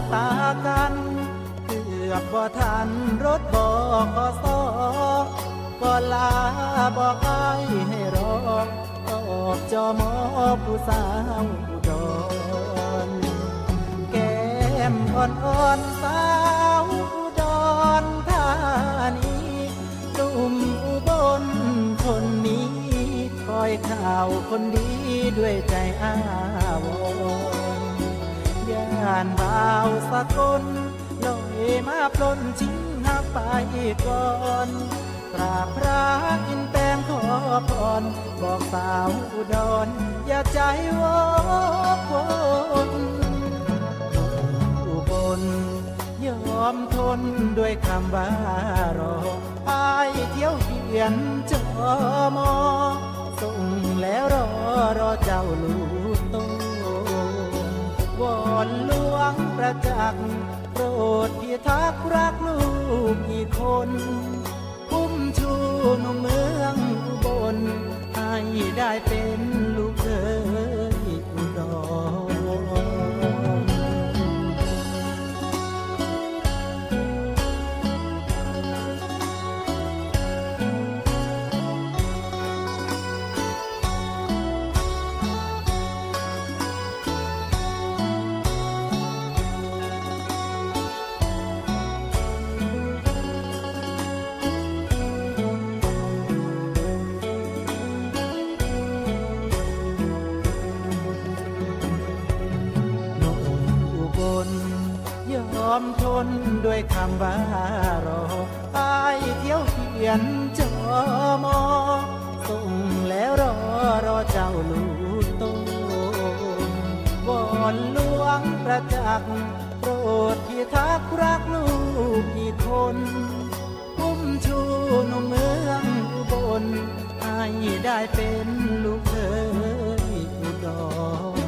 บตากันเกือบบ่ทันรถบอกอสอก็ลาบอกอายให้รอออกจอมอผู้สาวอุดรแก้มอ่อนอ่อนๆสาวอุดรธานีตุ่มอุบลคนนี้คอยข่าวคนดีด้วยใจอาวร ณ์ย่านบ่าวสะกลลอยมาปล้นชิงหักไปก่อนกราบพระอินแปงขอพรบอกสาวอุดรอย่าใจวอกวนอุบลยอมทนด้วยคำว่ารออายเที่ยวเขียนจอมอส่งแล้วรอรอเจ้าลูก วอนหลวงประจักษ์โปรดพิทักษ์รักลูกอีกคนคุ้มชูหนุ่มเมืองอุบลให้ได้เป็น อมทนด้วยคำว่ารออายเที่ยวเขียนจอมอส่งแล้วรอรอเจ้าลูกโตวอนหลวงประจักษ์โปรดพิทักษ์รักลูกอีกคนอุ้มชูนมเมืองอุบลให้ได้เป็นลูกเคยอุดร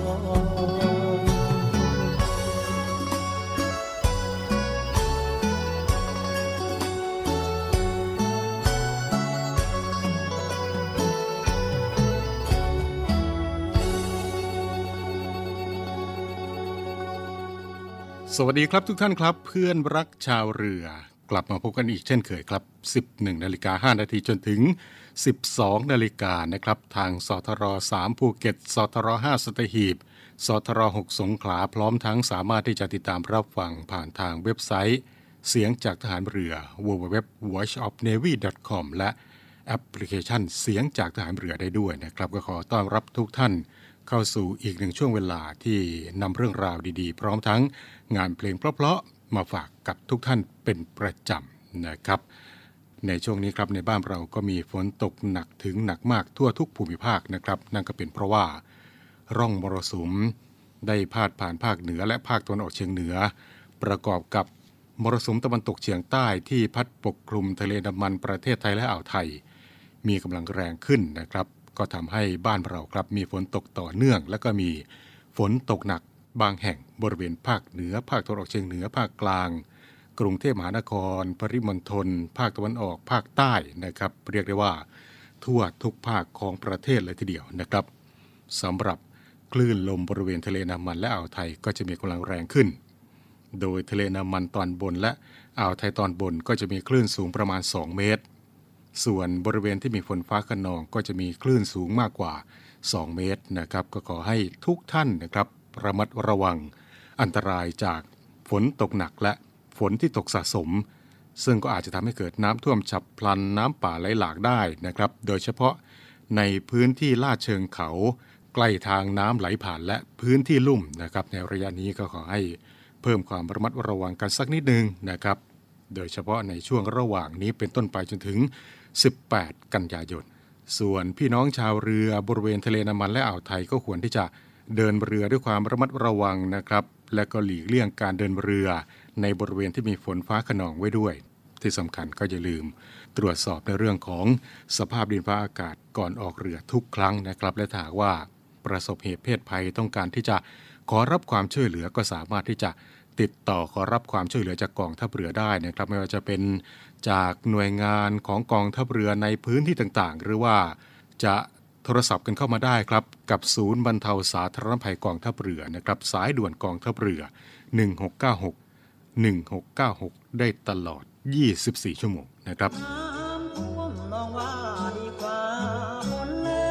สวัสดีครับทุกท่านครับ เพื่อนรักชาวเรือ กลับมาพบกันอีกเช่นเคยครับ 11นาฬิกา5นาทีจนถึง 12นาฬิกานะครับ ทางสทร3ภูเก็ตสทร5สตหีบสทร6สงขลาพร้อมทั้งสามารถที่จะติดตามรับฟังผ่านทางเว็บไซต์ เสียงจากทหารเรือ www.voiceofnavy.com และแอปพลิเคชันเสียงจากทหารเรือได้ด้วยนะครับ ก็ขอต้อนรับทุกท่านเข้าสู่อีกหนึ่งช่วงเวลาที่นำเรื่องราวดีๆ พร้อมทั้ง งานเพลงเพราะๆมาฝากกับทุกท่านเป็นประจำนะครับ ในช่วงนี้ครับในบ้านเราก็มีฝนตกหนักถึงหนักมากทั่วทุกภูมิภาคนะครับ นั่นก็เป็นเพราะว่า ร่องมรสุมได้พาดผ่านภาคเหนือและภาคตะวันออกเฉียงเหนือ ประกอบกับมรสุมตะวันตกเฉียงใต้ที่พัดปกคลุมทะเลน้ำมันประเทศไทยและอ่าวไทย มีกำลังแรงขึ้นนะครับ ก็ทำให้บ้านเราครับมีฝนตกต่อเนื่อง และก็มีฝนตกหนัก บางแห่งบริเวณภาคเหนือ ภาคตะวันออกเฉียงเหนือ ภาคกลาง กรุงเทพมหานคร ปริมณฑล ภาคตะวันออก ภาคใต้นะครับ เรียกได้ว่า ทั่วทุกภาคของประเทศเลยทีเดียวนะครับสำหรับคลื่นลมบริเวณทะเลน้ำมันและอ่าวไทยก็จะมีกำลังแรงขึ้น โดยทะเลน้ำมันตอนบนและอ่าวไทยตอนบนก็จะมีคลื่นสูงประมาณ 2 เมตร ส่วนบริเวณที่มีฝนฟ้าขนองก็จะมีคลื่นสูงมากกว่า 2 เมตรนะครับ ก็ขอให้ทุกท่านนะครับ ระมัดระวัง อันตรายจากฝนตกหนักและฝนที่ตกสะสม ซึ่งก็อาจจะทำให้เกิดน้ำท่วมฉับพลันน้ำป่าไหลหลากได้นะครับ โดยเฉพาะในพื้นที่ลาดเชิงเขา ใกล้ทางน้ำไหลผ่านและพื้นที่ลุ่มนะครับ ในระยะนี้ก็ขอให้เพิ่มความระมัดระวังกันสักนิดนึงนะครับ โดยเฉพาะในช่วงระหว่างนี้เป็นต้นไปจนถึง 18 กันยายน ส่วนพี่น้องชาวเรือบริเวณทะเลน้ำมันและอ่าวไทยก็ควรที่จะ เดินเรือด้วยความระมัดระวังนะครับ และก็หลีกเลี่ยงการเดินเรือในบริเวณที่มีฝนฟ้าขนองไว้ด้วย ที่สำคัญก็อย่าลืม ตรวจสอบในเรื่องของสภาพดินฟ้าอากาศก่อนออกเรือทุกครั้งนะครับ และถ้าหากว่าประสบเหตุเพศภัยต้องการที่จะขอรับความช่วยเหลือก็สามารถที่จะติดต่อขอรับความช่วยเหลือจากกองทัพเรือได้นะครับ ไม่ว่าจะเป็นจากหน่วยงานของกองทัพเรือในพื้นที่ต่างๆ หรือว่าจะ โทรศัพท์กันเข้ามาได้ครับ กับศูนย์บรรเทาสาธารณภัยกองทัพเรือนะครับ สายด่วนกองทัพเรือ 1696 1696 ได้ตลอด 24 ชั่วโมงนะครับน้ำท่วมมองว่าดีกว่าฝนแล้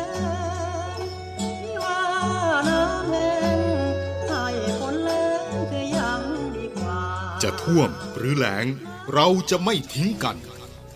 งที่ว่าน้ำแห้งให้ฝนแล้งคือยังดีกว่าจะท่วมหรือแล้งเราจะไม่ทิ้งกัน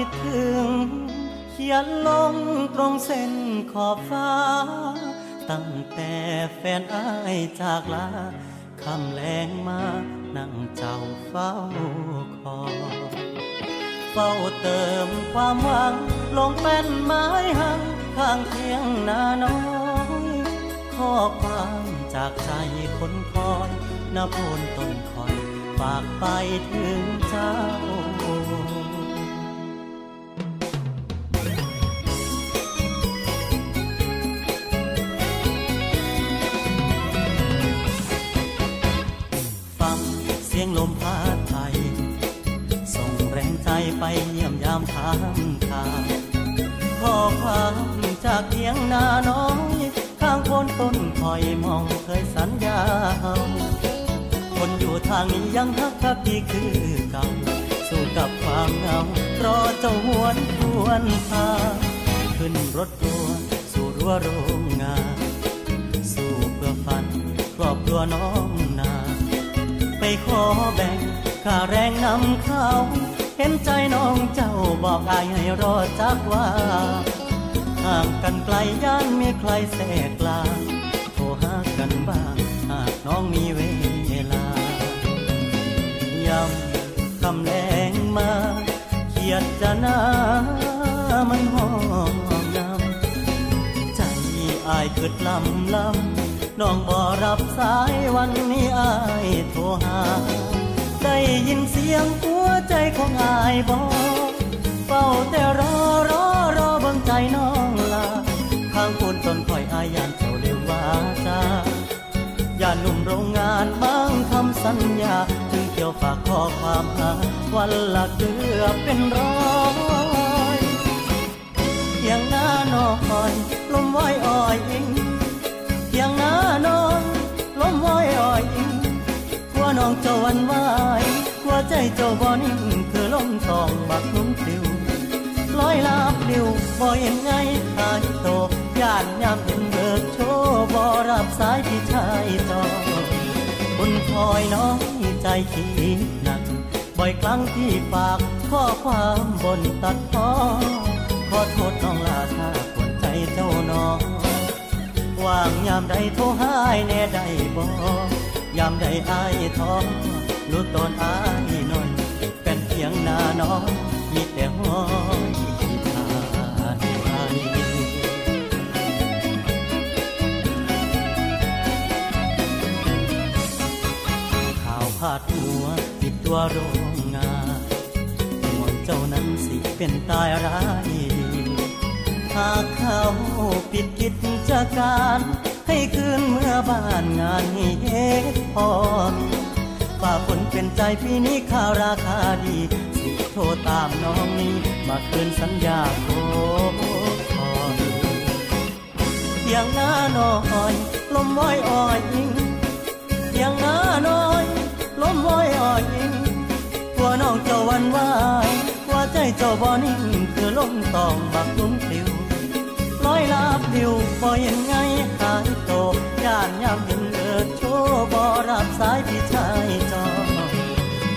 คิดถึง เขียนลงตรงเส้นขอบฟ้า ตั้งแต่แฟนอายจากลาคำแรงมานั่งเจ้าเฝ้าคอเฝ้าเติมความหวัง ลงเป็นไม้หังข้างเทียงนาน้อยข้อความจากใจคนคอยนาโพนต้นคอยฝากไปถึงเจ้าามทางทางข้อความจากเพียงนาน้อย ข้างคนต้นคอยมองเคยสัญญา คนอยู่ทางนี้ยังฮักทักดีคือเก่า สู้กับความเหงารอเจ้าหวนทวนพาขึ้นรถทัวสู่รั้วโรงงาน สู้เพื่อฝันครอบครัวน้องนา ไปขอแบ่งค่าแรงนำเขา เห็นใจน้องเจ้าบอกอายให้รอจักว่า ห่างกันไกลย่านมีใครแทรกกลางโทรหากันบ้างหากน้องมีเวลายำคำแรงมาเขียดจะนามันหอมนายคืดลำลำน้องบ่รับสายวันนี้อายโทรหา ได้ยินเสียงหัว ใจของอายบอกเฝ้าแต่รอรอรอบังใจน้องลาข้างคนต้นคอยอายานเจ้าเร็ววาจาอย่าหนุ่มโรงงานบางคำสัญญา ถึงเกี่ยวฝากข้อความหาวันละเกือบเป็นร้อยเพียงหน้านอนลมว้อยอ่อยอิงเพียงหน้านอนลมว้อยอ่อยอิงกลัวน้องเจ้าวันไหวกลัว ใจเจ้าบ่นิ่งคือลมตองบักนุ่มปลิวลอยลาบลิวบ่เห็นไงหายโตย่านยามเห็นเบิกโชว์บ่รับสายที่ชายจอคนคอยน้อยใจคิดหนัก บ่อยครั้งที่ฝากข้อความบนตัดพ้อขอโทษน้องลาถ้าปวดใจเจ้าน้องว่างยามใดโทรหายแน่ใดบ่ยามใดอายท้อ รู้ตอนอายน่อยเป็นเพียงหน้าน้องมีแต่ห้อยขาดไปข่าวพาดหัวติดตัวโรงงานห่วงเจ้านั้นสิเป็นตายร้ายดีหากเขาปิดกิจการ ให้คืนเมื่อบ้านงานให้เฮ็ดพอมี ฝ่าฝนเป็นใจพี่นี้ข่าวราคาดีสิโทรตามน้องนี้มาคืนสัญญาโคคอยเพียงหน้าน้อยลมว้อยอ่อยอิงเพียงหน้าน้อยลมว้อยอ่อยอิงกลัวน้องเจ้าวันไหวกลัวใจเจ้าบ่นิ่งคือลมตองบักลุ้มปลิวลอยลาบดิวบ่เห็นไงหายโตย่านยามเห็น บ่รับสายพี่ชายจอ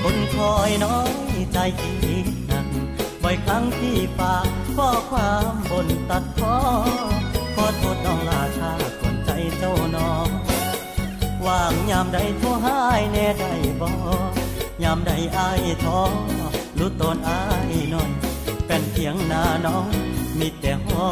คนคอยน้อยใจคิดหนักบ่อยครั้งที่ฝากข้อความบนตัดพ้อขอโทษน้องลาชาก่อนใจเจ้าน้องว่างยามใดโทรหายแน่ได้บ่ยามใดอายท้อรู้ตนอายน่อยเป็นเพียงหน้าน้องมีแต่ห้อ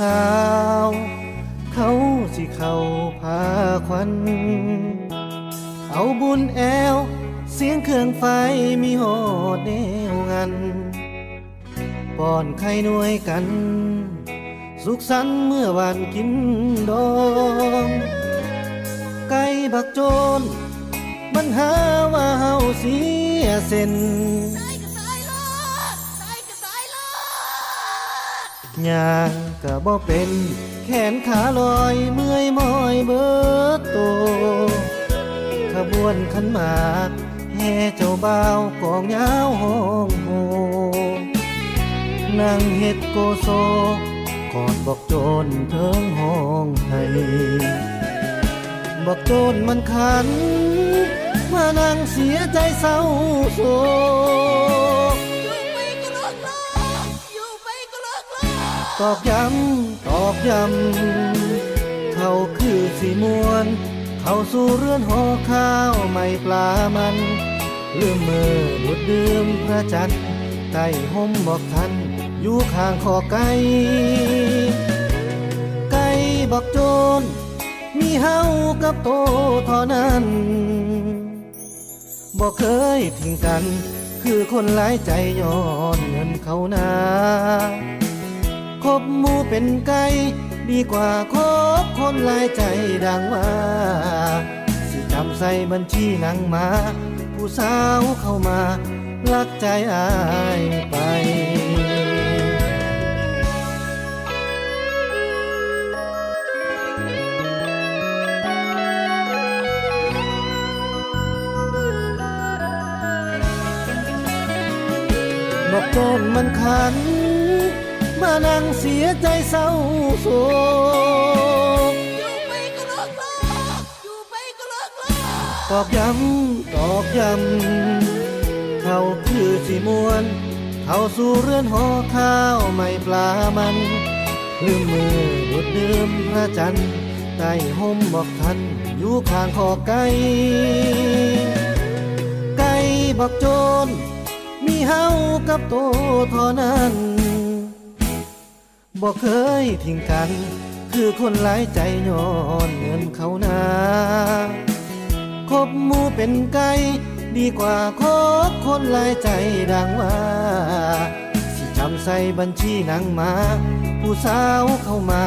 สาว เขาสิเข้าพาควัน เอาบุญแอว เสียงเครื่องไฟมีหอดแนวงันป้อนไข่หน่วยกัน สุขสันต์เมื่อวันกินดองไก่บักโจนมันหาว่าเฮาเสียเส้น ยางก็บ่เป็น แขนขาลอยเมื่อยมอยเบิดโต ขบวนขันหมากแห่เจ้าบ่าวกองยาวห้องโฮนั่งเฮ็ดโกโซกอดบอกโจนเทิงห้องให้บอกโจนมันขัน มานั่งเสียใจเศร้าโศก ตอกย้ำตอกย้ำเขาคือสีมวนเขาสู่เรือนหอข้าวไม่ปลามันลืมมือบุดดื่มพระจันทร์ใต้ห่มบอกทัน อยู่ข้างคอไก่ไก่บอกโจนมีเฮากับโตเท่านั้นบอกเคยทิ้งกัน คือคนหลายใจย้อนเงินเขานา คบมูเป็นไก่ดีกว่าคบคนลายใจดังว่า สิจำใส่บัญชีนังมา ผู้สาวเข้ามา ลักใจอายไปบอกโจนมันขัน มานั่งเสียใจเศร้าโศกตอกย้ำตอกย้ำเขาคือสีมวน เขาสู่เรือนหอข้าวไม่ปลามันลืมมือดุดดื่มพระจันทร์ใต้ห่มบอกทันอยู่ข้างคอไก่ไก่บอกโจนมีเฮากับโตท่านั้น บอกเคยทิ้งกัน คือคนหลายใจย้อนเงินเขานาคบมูเป็นไก่ดีกว่าคบคนหลายใจดังว่า สิจำใส่บัญชีนังมา ผู้สาวเข้ามา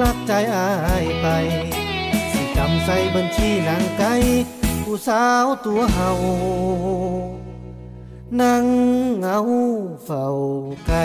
ลักใจอายไป สิจำใส่บัญชีนังไก่ผู้สาวตัวเฮานั่งเหงาเฝ้าไก่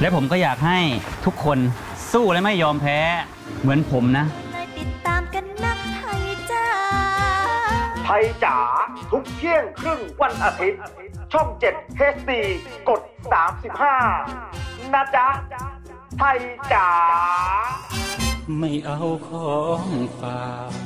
และผมก็อยากให้ทุกคนสู้และไม่ยอมแพ้เหมือนผมนะเลยติดตามกันนักไทยจ้าไทยจ๋าทุกเที่ยงครึ่งวันอาทิตย์ ช่อง 7 HD กด 35 นะจ๊ะ ไทยจ๋า ไม่เอาของฝาก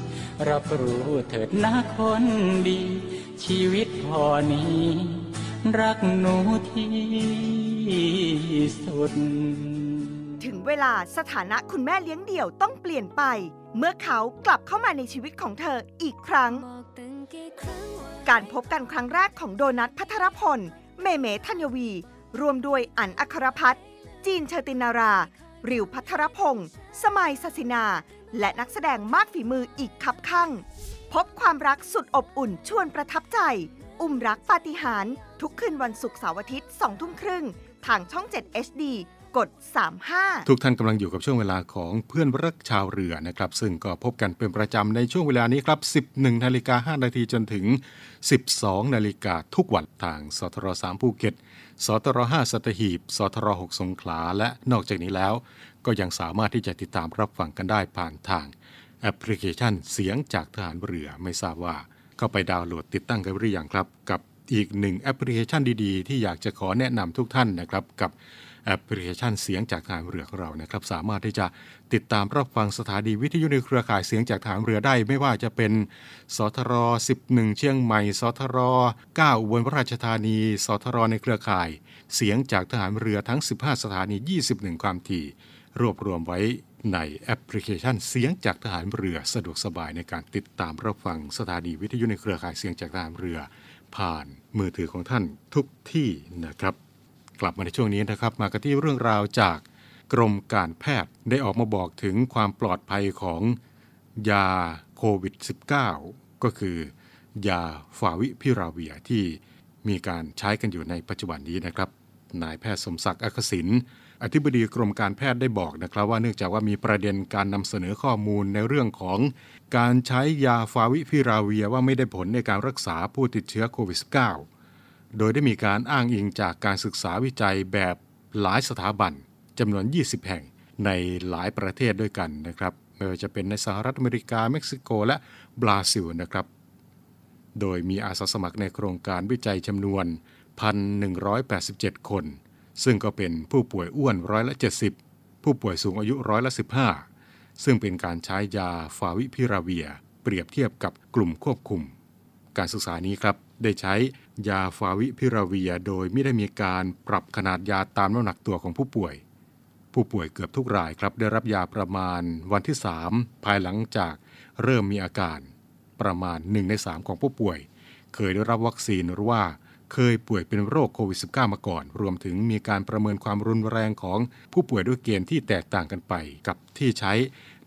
รับรู้เถิดนะคนดี ชีวิตพอนี้ รักหนูที่สุด ถึงเวลาสถานะคุณแม่เลี้ยงเดี่ยวต้องเปลี่ยนไป เมื่อเขากลับเข้ามาในชีวิตของเธออีกครั้ง การพบกันครั้งแรกของโดนัทพัทรพล เมเมธัญวี รวมด้วยอันอัครพัฒน์จีนเชอตินารา ริวพัทรพงศ์สมัยศศินา และนักแสดงมากฝีมืออีกคับข้างพบความรักสุดอบอุ่นชวนประทับใจ อุ้มรักปาฏิหาริย์ทุกคืนวันศุกร์เสาร์อาทิตย์2ทุ่มครึ่ง ทางช่อง 7 HD กด 35 ทุกท่านกำลังอยู่กับช่วงเวลาของเพื่อนรักชาวเรือนะครับ ซึ่งก็พบกันเป็นประจำในช่วงเวลานี้ครับ 11 นาฬิกา 5 นาทีจนถึง 12 นาฬิกาทุกวันทางสทร3ภูเก็ตสทร5สัตหีบสทร6สงขลาและนอกจากนี้แล้ว ก็ยังสามารถที่จะติดตามรับฟังกันได้ผ่านทางแอปพลิเคชันเสียงจากทหารเรือไม่ทราบว่าเข้าไปดาวน์โหลดติดตั้งกันหรือยังครับ กับอีกหนึ่งแอปพลิเคชันดีๆ ที่อยากจะขอแนะนำทุกท่านนะครับกับแอปพลิเคชันเสียงจากทหารเรือของเรานะครับ สามารถที่จะติดตามรับฟังสถานีวิทยุในเครือข่ายเสียงจากทหารเรือได้ ไม่ว่าจะเป็นสทร 11 เชียงใหม่สทร 9อุบลราชธานีสทรในเครือข่าย เสียงจากทหารเรือทั้ง 15 สถานี 21 ความถี่ รวบรวมไว้ในแอปพลิเคชันเสียงจากทหารเรือสะดวกสบายในการติดตามรับฟังสถานีวิทยุในเครือข่ายเสียงจากทหารเรือ ผ่านมือถือของท่านทุกที่นะครับ กลับมาในช่วงนี้นะครับมากันที่เรื่องราวจากกรมการแพทย์ได้ออกมาบอกถึงความปลอดภัยของยาโควิด -19 ก็คือยาฟาวิพิราเวียที่มีการใช้กันอยู่ในปัจจุบันนี้นะครับ นายแพทย์สมศักดิ์อักษิน อธิบดีกรมการแพทย์ได้บอกนะครับ ว่าเนื่องจากว่ามีประเด็นการนำเสนอข้อมูลในเรื่องของการใช้ยาฟาวิพิราเวียว่าไม่ได้ผลในการรักษาผู้ติดเชื้อโควิด -19 โดยได้มีการอ้างอิงจากการศึกษาวิจัยแบบหลายสถาบันจำนวน 20 แห่งในหลายประเทศด้วยกันนะครับไม่ว่าจะเป็นในสหรัฐอเมริกา เม็กซิโก และบราซิลนะครับ โดยมีอาสาสมัครในโครงการวิจัยจำนวน 1,187 คน ซึ่งก็เป็นผู้ป่วยอ้วนร้อยละ 70 ผู้ป่วยสูงอายุร้อยละ 15 ซึ่งเป็นการใช้ยาฟาวิพิราเวีย เปรียบเทียบกับกลุ่มควบคุม การศึกษานี้ครับ ได้ใช้ยาฟาวิพิราเวียโดยไม่ได้มีการปรับขนาดยาตามน้ำหนักตัวของผู้ป่วย ผู้ป่วยเกือบทุกรายครับได้รับยาประมาณวันที่ 3 ภายหลังจากเริ่มมีอาการ ประมาณ 1 ใน 3 ของผู้ป่วย เคยได้รับวัคซีนหรือว่า เคยป่วยเป็นโรคโควิด -19 มาก่อน รวมถึงมีการประเมินความรุนแรงของผู้ป่วยด้วยเกณฑ์ที่แตกต่างกันไปกับที่ใช้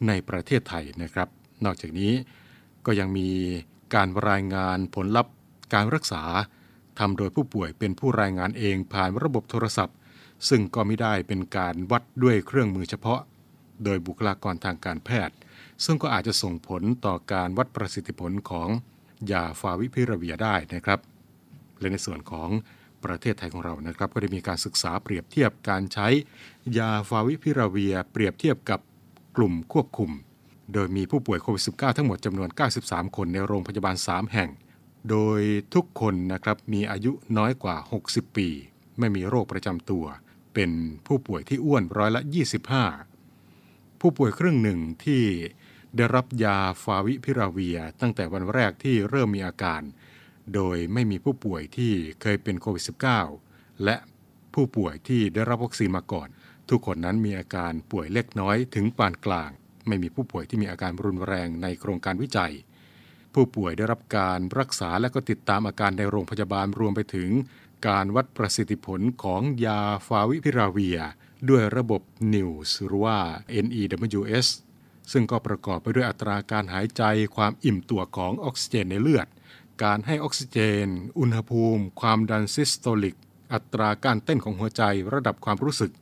ในประเทศไทยนะครับ นอกจากนี้ก็ยังมีการรายงานผลลัพธ์การรักษาทำโดยผู้ป่วยเป็นผู้รายงานเองผ่านระบบโทรศัพท์ ซึ่งก็ไม่ได้เป็นการวัดด้วยเครื่องมือเฉพาะ โดยบุคลากรทางการแพทย์ ซึ่งก็อาจจะส่งผลต่อการวัดประสิทธิผลของยาฟาวิพิราเวียได้นะครับ และในส่วนของประเทศไทยของเรานะครับ ก็ได้มีการศึกษาเปรียบเทียบการใช้ยาฟาวิพิราเวีย เปรียบเทียบกับกลุ่มควบคุม โดยมีผู้ป่วยโควิด -19 ทั้งหมดจำนวน 93 คนในโรงพยาบาล 3 แห่ง โดยทุกคนนะครับมีอายุน้อยกว่า 60 ปี ไม่มีโรคประจำตัว เป็นผู้ป่วยที่อ้วนร้อยละ 25 ผู้ป่วยครึ่งหนึ่งที่ได้รับยาฟาวิพิราเวีย ตั้งแต่วันแรกที่เริ่มมีอาการ โดยไม่มีผู้ป่วยที่เคยเป็นโควิด -19 และผู้ป่วยที่ได้รับวัคซีนมาก่อน ทุกคนนั้นมีอาการป่วยเล็กน้อยถึงปานกลาง ไม่มีผู้ป่วยที่มีอาการรุนแรงในโครงการวิจัย ผู้ป่วยได้รับการรักษาและก็ติดตามอาการในโรงพยาบาลรวมไปถึง การวัดประสิทธิผลของยาฟาวิพิราเวีย ด้วยระบบ NIWS หรือว่า NEWS ซึ่งก็ประกอบไปด้วยอัตราการหายใจความอิ่มตัวของออกซิเจนในเลือด การให้ออกซิเจน อุณหภูมิ ความดัน systolic อัตราการเต้นของหัวใจ ระดับความรู้สึก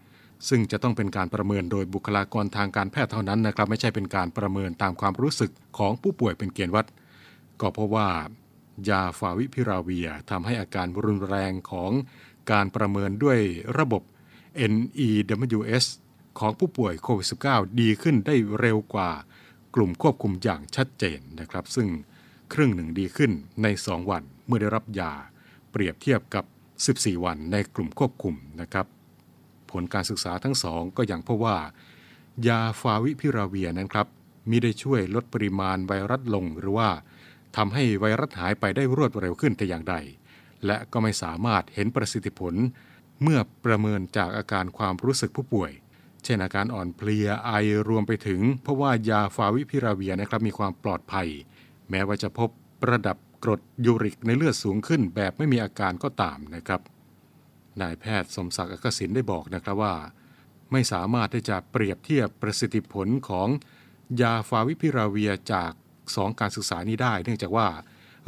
ซึ่งจะต้องเป็นการประเมินโดยบุคลากรทางการแพทย์เท่านั้นนะครับ ไม่ใช่เป็นการประเมินตามความรู้สึกของผู้ป่วยเป็นเกณฑ์วัด ก็เพราะว่า ยาฟาวิพิราเวียทำให้อาการรุนแรงของการประเมินด้วยระบบ NEWS ของผู้ป่วยโควิด -19 ดีขึ้นได้เร็วกว่ากลุ่มควบคุมอย่างชัดเจนนะครับ ซึ่ง ครึ่งหนึ่งดีขึ้นใน 2 วันเมื่อได้รับยา เปรียบเทียบกับ 14 วันในกลุ่มควบคุมนะครับ ผลการศึกษาทั้งสองก็ยังพบว่า ยาฟาวิพิราเวียนั้นครับมีได้ช่วยลดปริมาณไวรัสลงหรือว่าทำให้ไวรัสหายไปได้รวดเร็วขึ้นแต่อย่างใด และก็ไม่สามารถเห็นประสิทธิผล เมื่อประเมินจากอาการความรู้สึกผู้ป่วย เช่นอาการอ่อนเพลียไอรวมไปถึง เพราะว่ายาฟาวิพิราเวียนะครับมีความปลอดภัย แม้ว่าจะพบระดับกรดยูริกในเลือดสูงขึ้นแบบไม่มีอาการก็ตามนะครับ นายแพทย์สมศักดิ์อักษิณได้บอกนะครับว่า ไม่สามารถที่จะเปรียบเทียบประสิทธิผลของยาฟาวิพิราเวียจากสองการศึกษานี้ได้ เนื่องจากว่า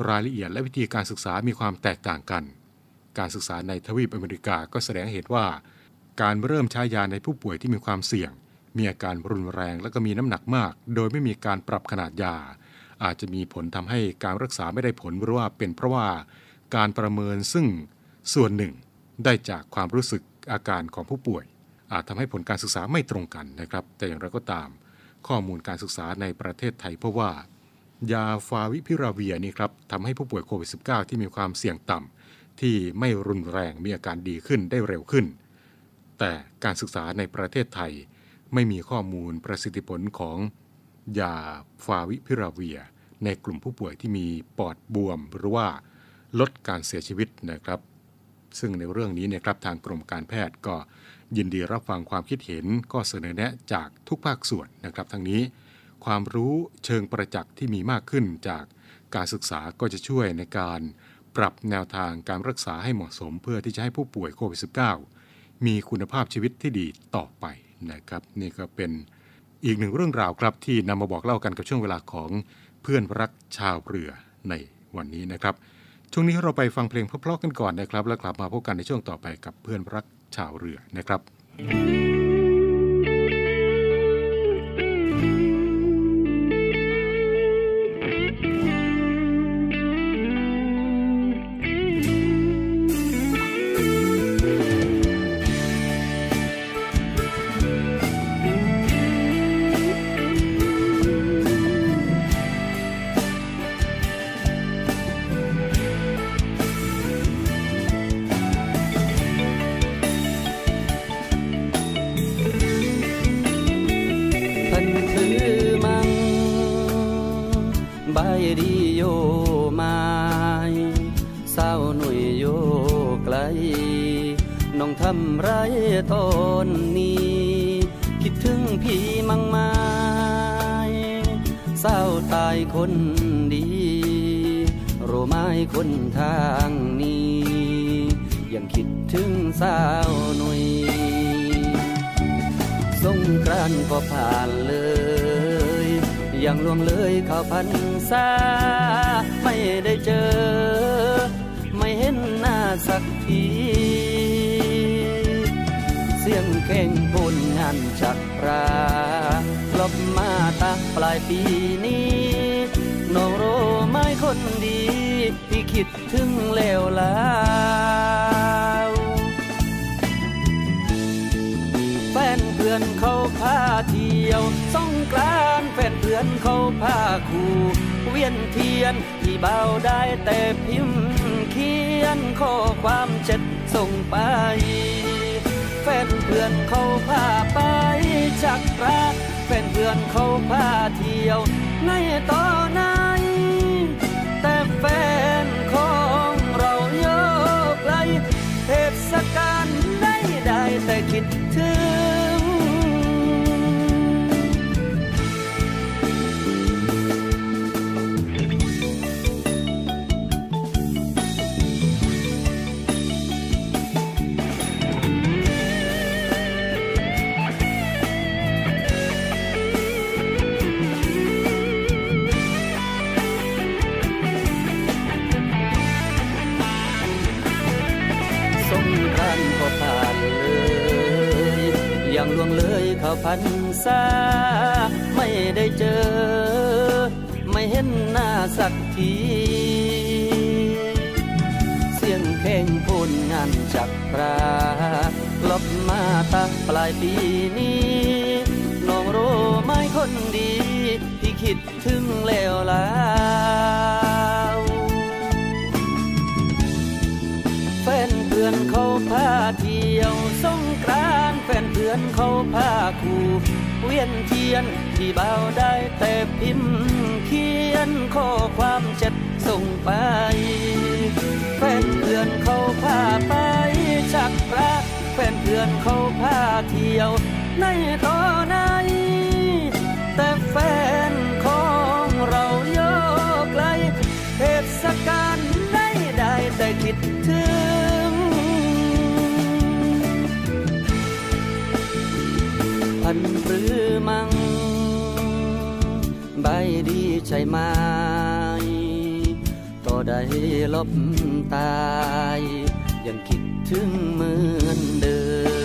รายละเอียดและวิธีการศึกษามีความแตกต่างกัน การศึกษาในทวีปอเมริกาก็แสดงเหตุว่า การเริ่มใช้ยาในผู้ป่วยที่มีความเสี่ยง มีอาการรุนแรงและก็มีน้ำหนักมาก โดยไม่มีการปรับขนาดยา อาจจะมีผลทำให้การรักษาไม่ได้ผลหรือว่าเป็นเพราะว่าการประเมินซึ่งส่วนหนึ่งได้จากความรู้สึกอาการของผู้ป่วย อาจทำให้ผลการศึกษาไม่ตรงกันนะครับ แต่อย่างไรก็ตาม ข้อมูลการศึกษาในประเทศไทยเพราะว่า ยาฟาวิพิราเวียนี่ครับทำให้ผู้ป่วยโควิด -19 ที่มีความเสี่ยงต่ำที่ไม่รุนแรงมีอาการดีขึ้นได้เร็วขึ้น แต่การศึกษาในประเทศไทย ไม่มีข้อมูลประสิทธิผลของยาฟาวิพิราเวีย ในกลุ่มผู้ป่วยที่มีปอดบวม หรือว่าลดการเสียชีวิตนะครับ ซึ่งในเรื่องนี้นี่ยครับทางกรมการแพทย์ก็ยินดีรับฟังความคิดเห็นก็เสนอแนะจากทุกภาคส่วนนะครับทั้งนี้ ความรู้เชิงประจักษ์ที่มีมากขึ้นจากการศึกษาก็จะช่วยในการปรับแนวทางการรักษาให้เหมาะสม เพื่อที่จะให้ผู้ป่วยโควิด -19 มีคุณภาพชีวิตที่ดีต่อไปนะครับ นี่ก็เป็นอีกหนึ่งเรื่องราวครับที่นำมาบอกเล่ากันกับช่วงเวลาของ เพื่อนรักชาวเรือในวันนี้นะครับ ช่วงนี้เราไปฟังเพลงเพลาะๆกันก่อนนะครับ แล้วกลับมาพบกันในช่วงต่อไปกับเพื่อนรักชาวเรือนะครับเสาวหนุ่ยสงกรานก็ผ่านเลย ยังล่วงเลยเข้าพันษาไม่ได้เจอ ไม่เห็นหน้าสักที เสียงเพลงพูนงานจักราลบมาตาปลายปีนี้น้องโรไม่คนดี ที่คิดถึงแล้วลา พื่อนเขาพาเที่ยวสงกรานแฟนเพื่อนเขาพาคู่ เวียนเทียนที่เบาได้แต่พิมพ์เขียนข้อความเช็ดส่งไป แฟนเพื่อนเขาพาไปจักรักแฟนเพื่อนเขาพาเที่ยวในตอนไหนแต่แฟนของเราโยกไกลเทศกาลได้ได้แต่คิดถึงาพันษาไม่ได้เจอ ไม่เห็นหน้าสักที เสียงเพเข่งพูนงานจักปราลบมาตั้งปลายปีนี้น้องรู้ไหมคนดีพี่คิดถึงแล้วแล้วแฟนเพื่อนเขาพาเที่ยวสงกราน แฟนเพื่อนเขาพาคู่ เวียนเทียนที่เบาได้แต่พิมพ์ เขียนข้อความเจ็ดส่งไป แฟนเพื่อนเขาพาไปชักพระแฟนเพื่อนเขาพาเที่ยว ในตอนไหนแต่แฟน ใบดีใจไหมต่อได้ลบตาย ยังคิดถึงเหมือนเดิม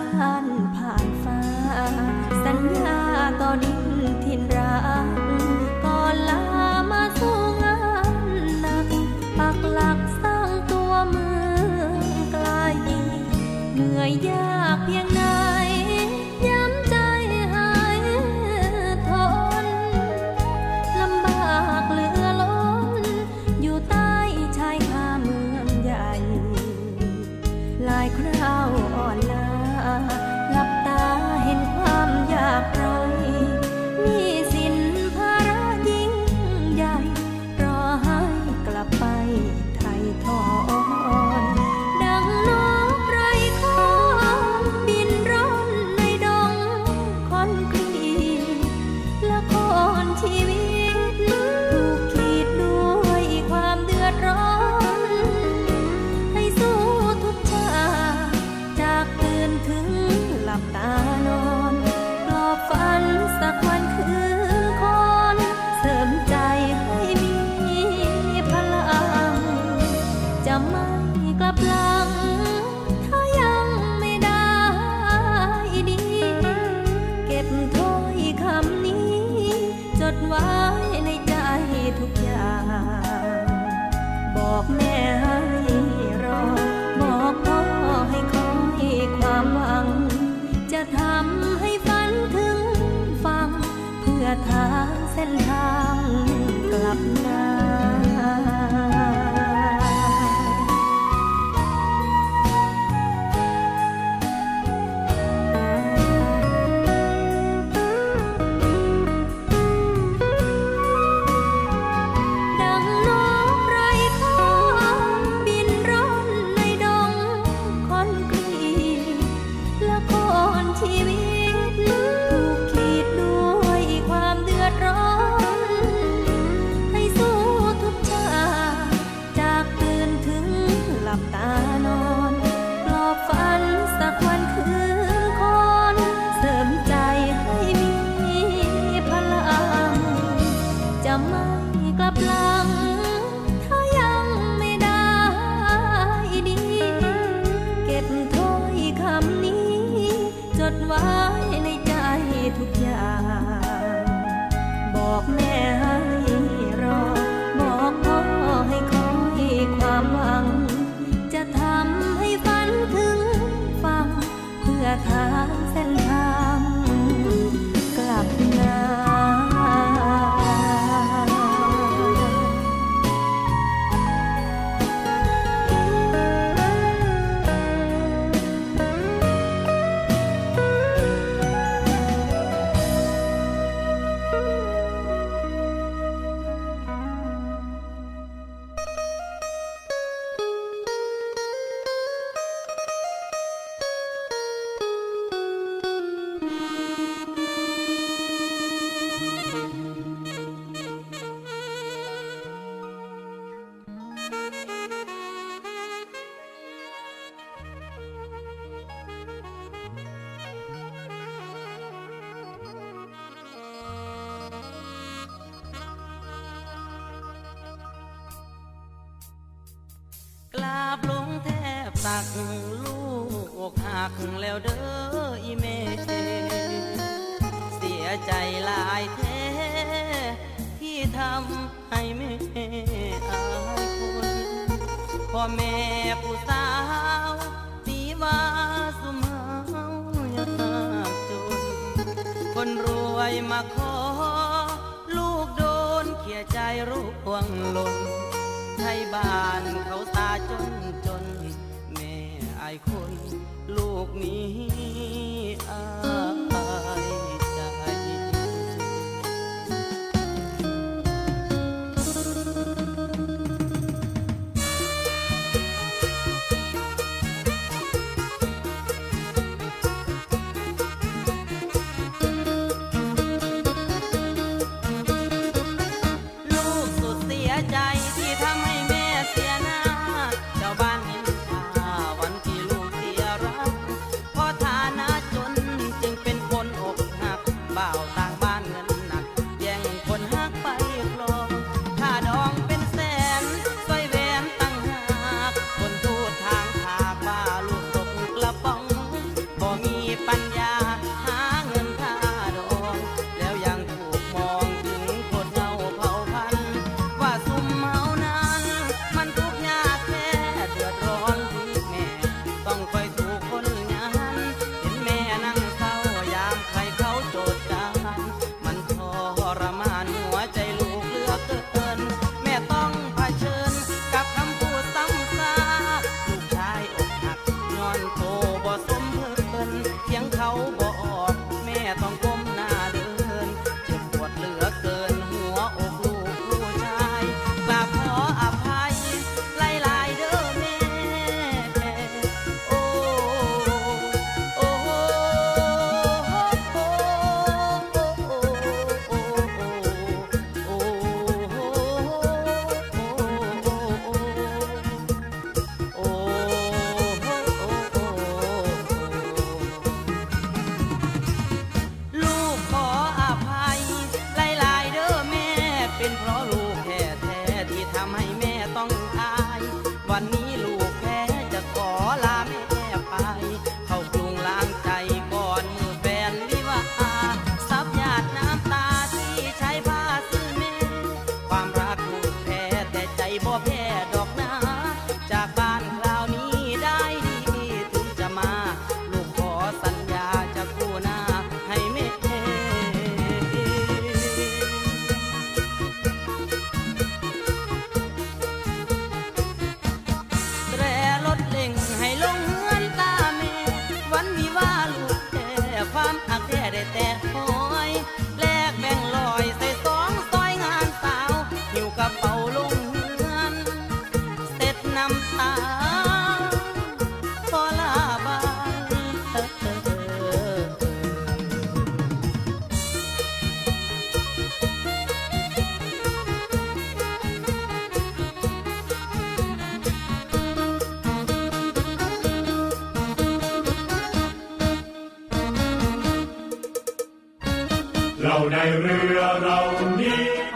บ้านผ่านฟ้า สัญญาต่อดินทินรักก่อนลามาสู้งานหนัก ปักหลักสร้างตัวเมืองไกลเหนื่อยยาก อทางเส้นทาง แม่ผู้สาวตีว่าสุมเฮายากจน คนรวยมาขอ ลูกโดนเขี่ยใจรูปวงหล่นไทยบ้าน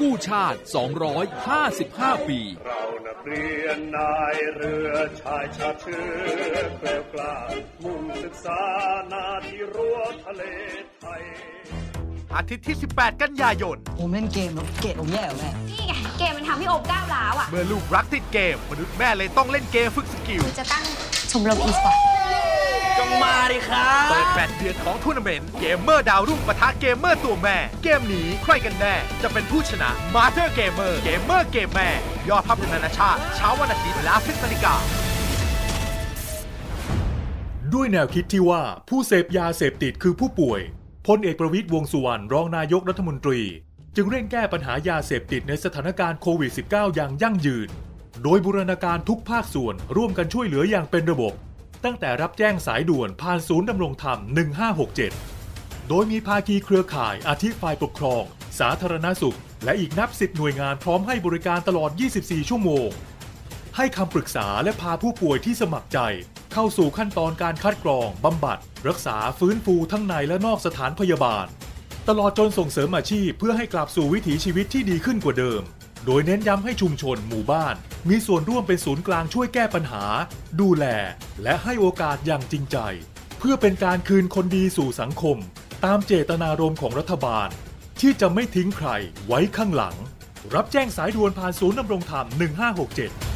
กู้ชาติ 255 ปี เรานักเรียนนายเรือชายชาติเชื้อแกล้วกล้ามุ่งศึกษานาที่รั้วทะเลไทย อาทิตย์ที่ 18 กันยายน ผมเล่นเกมแล้วเกรดผมแย่แม่ นี่ไงเกมมันทำให้โอมก้าวร้าวอะ เมื่อลูกรักติดเกม มนุษย์แม่เลยต้องเล่นเกมฝึก skill จะตั้งชมรมอีสปอร์ต จงมาดิครับเปิดแมตช์เดือดของทัวร์นาเมนต์เกมเมอร์ดาวรุ่งปะทะเกมเมอร์ตัวแม่ เกมนี้ใครกันแน่ จะเป็นผู้ชนะ Mother Gamer เกมเมอร์เกมแม่ยอดภาพยนตร์นานาชาติเช้าวันอาทิตย์เวลา10นาฬิกาด้วยแนวคิดที่ว่าผู้เสพยาเสพติดคือผู้ป่วยพลเอกประวิตยวงษ์สุวรรณรองนายกรัฐมนตรี จึงเร่งแก้ปัญหายาเสพติดในสถานการณ์โควิด -19 อย่างยั่งยืน โดยบูรณาการทุกภาคส่วนร่วมกันช่วยเหลืออย่างเป็นระบบ ตั้งแต่รับแจ้งสายด่วนผ่านศูนย์ดำรงธรรม 1567 โดยมีภาคีเครือข่ายอาทิฝ่ายปกครอง สาธารณสุข และอีกนับสิบหน่วยงานพร้อมให้บริการตลอด 24 ชั่วโมง ให้คำปรึกษาและพาผู้ป่วยที่สมัครใจ เข้าสู่ขั้นตอนการคัดกรองบำบัด รักษาฟื้นฟูทั้งในและนอกสถานพยาบาล ตลอดจนส่งเสริมอาชีพเพื่อให้กลับสู่วิถีชีวิตที่ดีขึ้นกว่าเดิม โดยเน้นย้ำให้ชุมชนหมู่บ้าน มีส่วนร่วมเป็นศูนย์กลางช่วยแก้ปัญหา ดูแล และให้โอกาสอย่างจริงใจ เพื่อเป็นการคืนคนดีสู่สังคม ตามเจตนารมณ์ของรัฐบาล ที่จะไม่ทิ้งใครไว้ข้างหลัง รับแจ้งสายด่วนผ่านศูนย์ดำรงธรรม 1567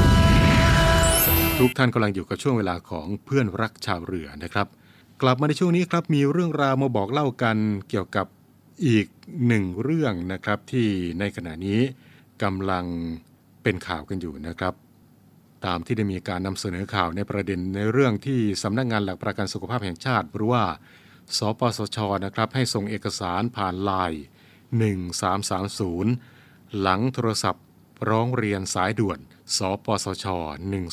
ทุกท่านกำลังอยู่กับช่วงเวลาของเพื่อนรักชาวเรือนะครับ กลับมาในช่วงนี้ครับมีเรื่องราวมาบอกเล่ากันเกี่ยวกับอีกหนึ่งเรื่องนะครับที่ในขณะนี้กำลังเป็นข่าวกันอยู่นะครับ ตามที่ได้มีการนำเสนอข่าวในประเด็นในเรื่องที่สำนักงงานหลักประกันสุขภาพแห่งชาติ หรือว่า สปสชนะครับ ให้ส่งเอกสารผ่านไลน์1330 หลังโทรศัพท์ร้องเรียนสายด่วน สปสช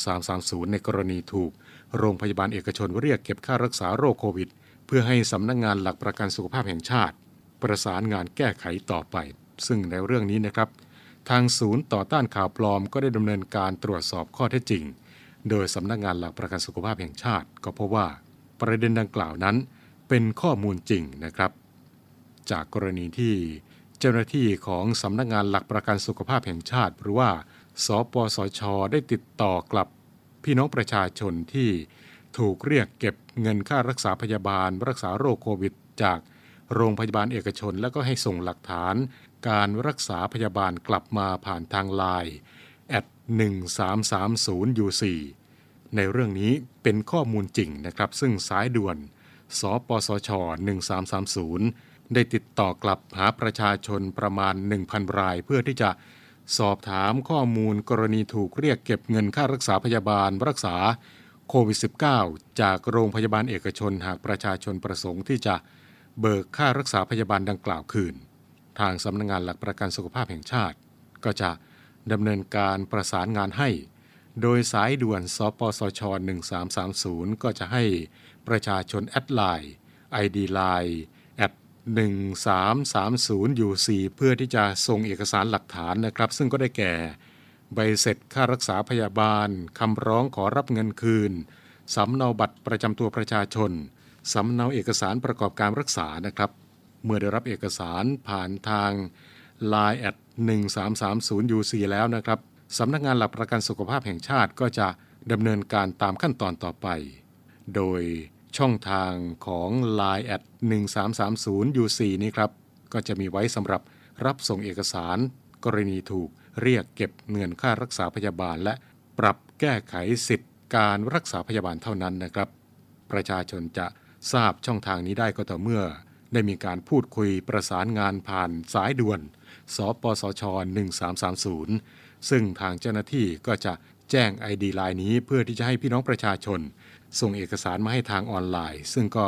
1330 ในกรณีถูก โรงพยาบาลเอกชนเรียกเก็บค่ารักษาโรคโควิด เพื่อให้สำนักงงานหลักประกันสุขภาพแห่งชาติ ประสานงานแก้ไขต่อไป ซึ่งในเรื่องนี้นะครับ ทางศูนย์ต่อต้านข่าวปลอมก็ได้ดำเนินการตรวจสอบข้อเท็จจริง โดยสำนักงานหลักประกันสุขภาพแห่งชาติ ก็พบว่าประเด็นดังกล่าวนั้น เป็นข้อมูลจริงนะครับ จากกรณีที่เจ้าหน้าที่ของสำนักงานหลักประกันสุขภาพแห่งชาติหรือว่า สปสช ได้ติดต่อกลับพี่น้องประชาชนที่ถูกเรียกเก็บเงินค่ารักษาพยาบาล รักษาโรคโควิด จากโรงพยาบาลเอกชน แล้วก็ให้ส่งหลักฐาน การรักษาพยาบาลกลับมาผ่านทางไลน์แอด1330 UC ในเรื่องนี้เป็นข้อมูลจริงนะครับ ซึ่งสายด่วน สปสช 1330 ได้ติดต่อกลับหาประชาชนประมาณ 1,000 รายเพื่อที่จะ สอบถามข้อมูลกรณีถูกเรียกเก็บเงินค่ารักษาพยาบาลรักษาโควิด -19 จากโรงพยาบาลเอกชนหากประชาชนประสงค์ที่จะเบิกค่ารักษาพยาบาลดังกล่าวคืน ทางสำนักงานหลักประกันสุขภาพแห่งชาติ ก็จะดำเนินการประสานงานให้ โดยสายด่วนสปสช 1330 ก็จะให้ประชาชน add ไลน์ ID ไลน์ 1330 UC เพื่อที่จะส่งเอกสารหลักฐานนะครับ ซึ่งก็ได้แก่ ใบเสร็จค่ารักษาพยาบาลคำร้องขอรับเงินคืนสำเนาบัตรประจำตัวประชาชนสำเนาเอกสารประกอบการรักษานะครับ เมื่อได้รับเอกสารผ่านทาง Line แอด1330 UC แล้วนะครับสำนักงานหลักประกันสุขภาพแห่งชาติก็จะดำเนินการตามขั้นตอนต่อไป โดย ช่องทางของ Line แอด1330 UC นี้ครับ ก็จะมีไว้สำหรับรับส่งเอกสาร กรณีถูกเรียกเก็บเงินค่ารักษาพยาบาล และปรับแก้ไขสิทธิการรักษาพยาบาลเท่านั้นนะครับ ประชาชนจะทราบช่องทางนี้ได้ก็ต่อเมื่อ ได้มีการพูดคุยประสานงานผ่านสายด่วน สปสช 1330 ซึ่งทางเจ้าหน้าที่ก็จะแจ้ง ID ไลน์นี้เพื่อที่จะให้พี่น้องประชาชน ส่งเอกสารมาให้ทางออนไลน์ ซึ่งก็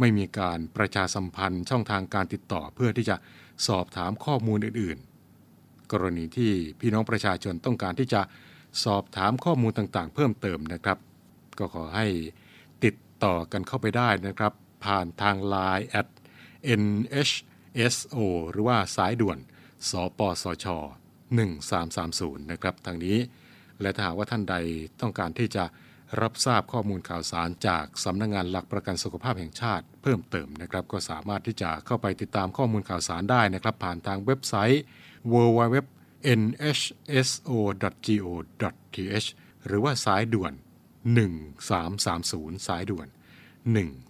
ไม่มีการประชาสัมพันธ์ช่องทางการติดต่อเพื่อที่จะสอบถามข้อมูลอื่นๆ กรณีที่พี่น้องประชาชนต้องการที่จะสอบถามข้อมูลต่างๆ เพิ่มเติมนะครับ ก็ขอให้ติดต่อกันเข้าไปได้นะครับ ผ่านทาง Line at nhso หรือว่าสายด่วน สปสช 1330 นะครับทางนี้ และถ้าหากว่าท่านใดต้องการที่จะ รับทราบข้อมูลข่าวสารจากสำนักงงานหลักประกันสุขภาพแห่งชาติ เพิ่มเติมนะครับ ก็สามารถที่จะเข้าไปติดตามข้อมูลข่าวสารได้นะครับ ผ่านทางเว็บไซต์ www nhso.go.th หรือว่าสายด่วน 1330 สายด่วน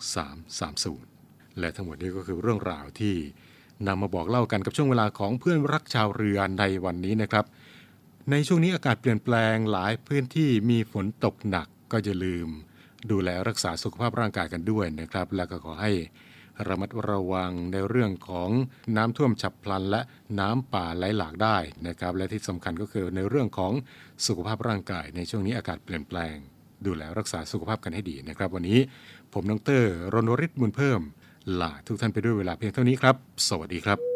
1330 และทั้งหมดนี้ก็คือเรื่องราวที่นำมาบอกเล่ากันกับช่วงเวลาของเพื่อนรักชาวเรือในวันนี้นะครับ ในช่วงนี้อากาศเปลี่ยนแปลงหลายพื้นที่มีฝนตกหนัก ก็จะลืมดูแลรักษาสุขภาพร่างกายกันด้วยนะครับ และก็ขอให้ระมัดระวังในเรื่องของน้ำท่วมฉับพลัน และน้ำป่าไหลหลากได้นะครับ และที่สำคัญก็คือในเรื่องของสุขภาพร่างกาย ในช่วงนี้อากาศเปลี่ยนแปลง ดูแลรักษาสุขภาพกันให้ดีนะครับ วันนี้ผมนงเตอร์รณริศบุญเพิ่มลาทุกท่านไปด้วยเวลาเพียงเท่านี้ครับ สวัสดีครับ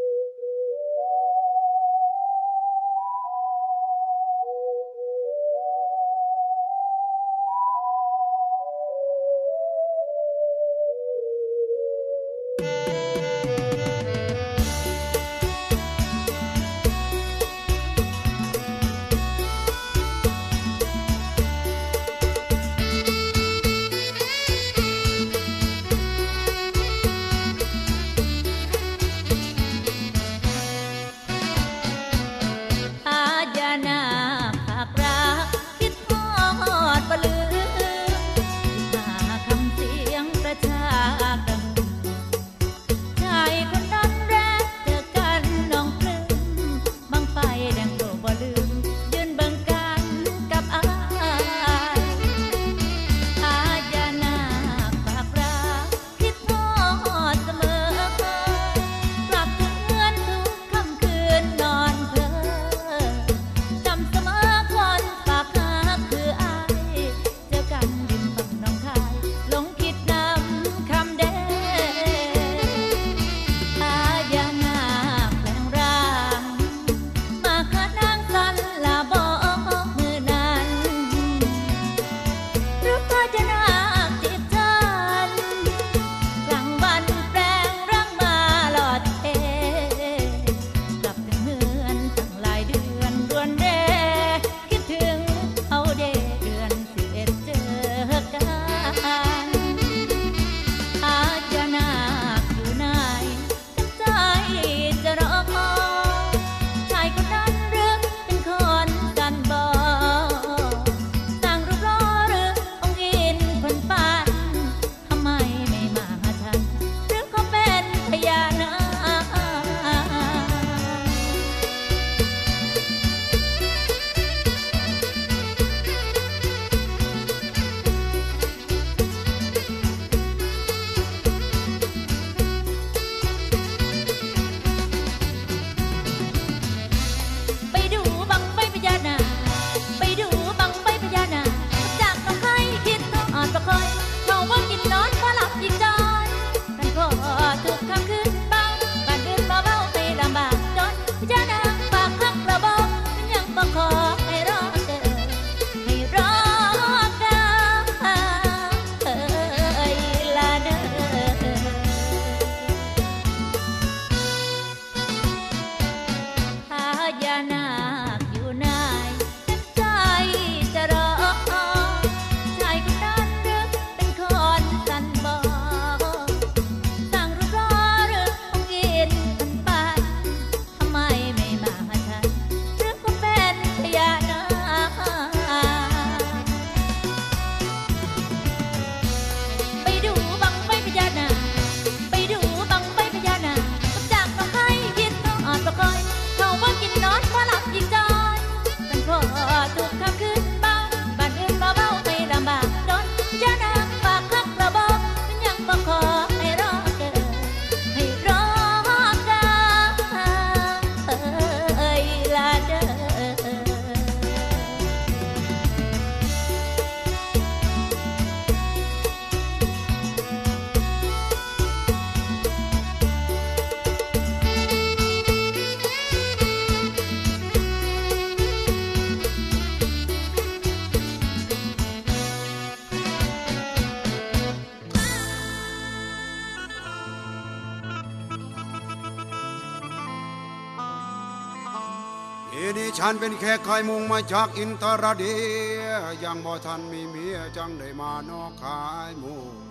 ฉันเป็นแค่ใายมุงมาจากอินทรเดียยังบ่ทันมีเมียจังได้มานอกขายหมู่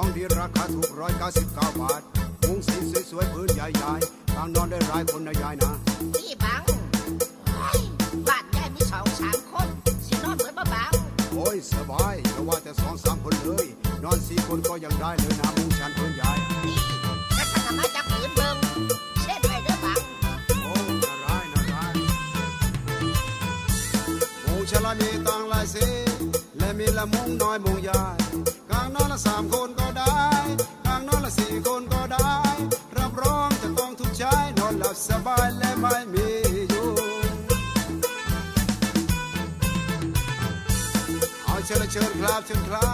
ของทีราคาถูกร้อยกสิบเก้าบาท and cloud.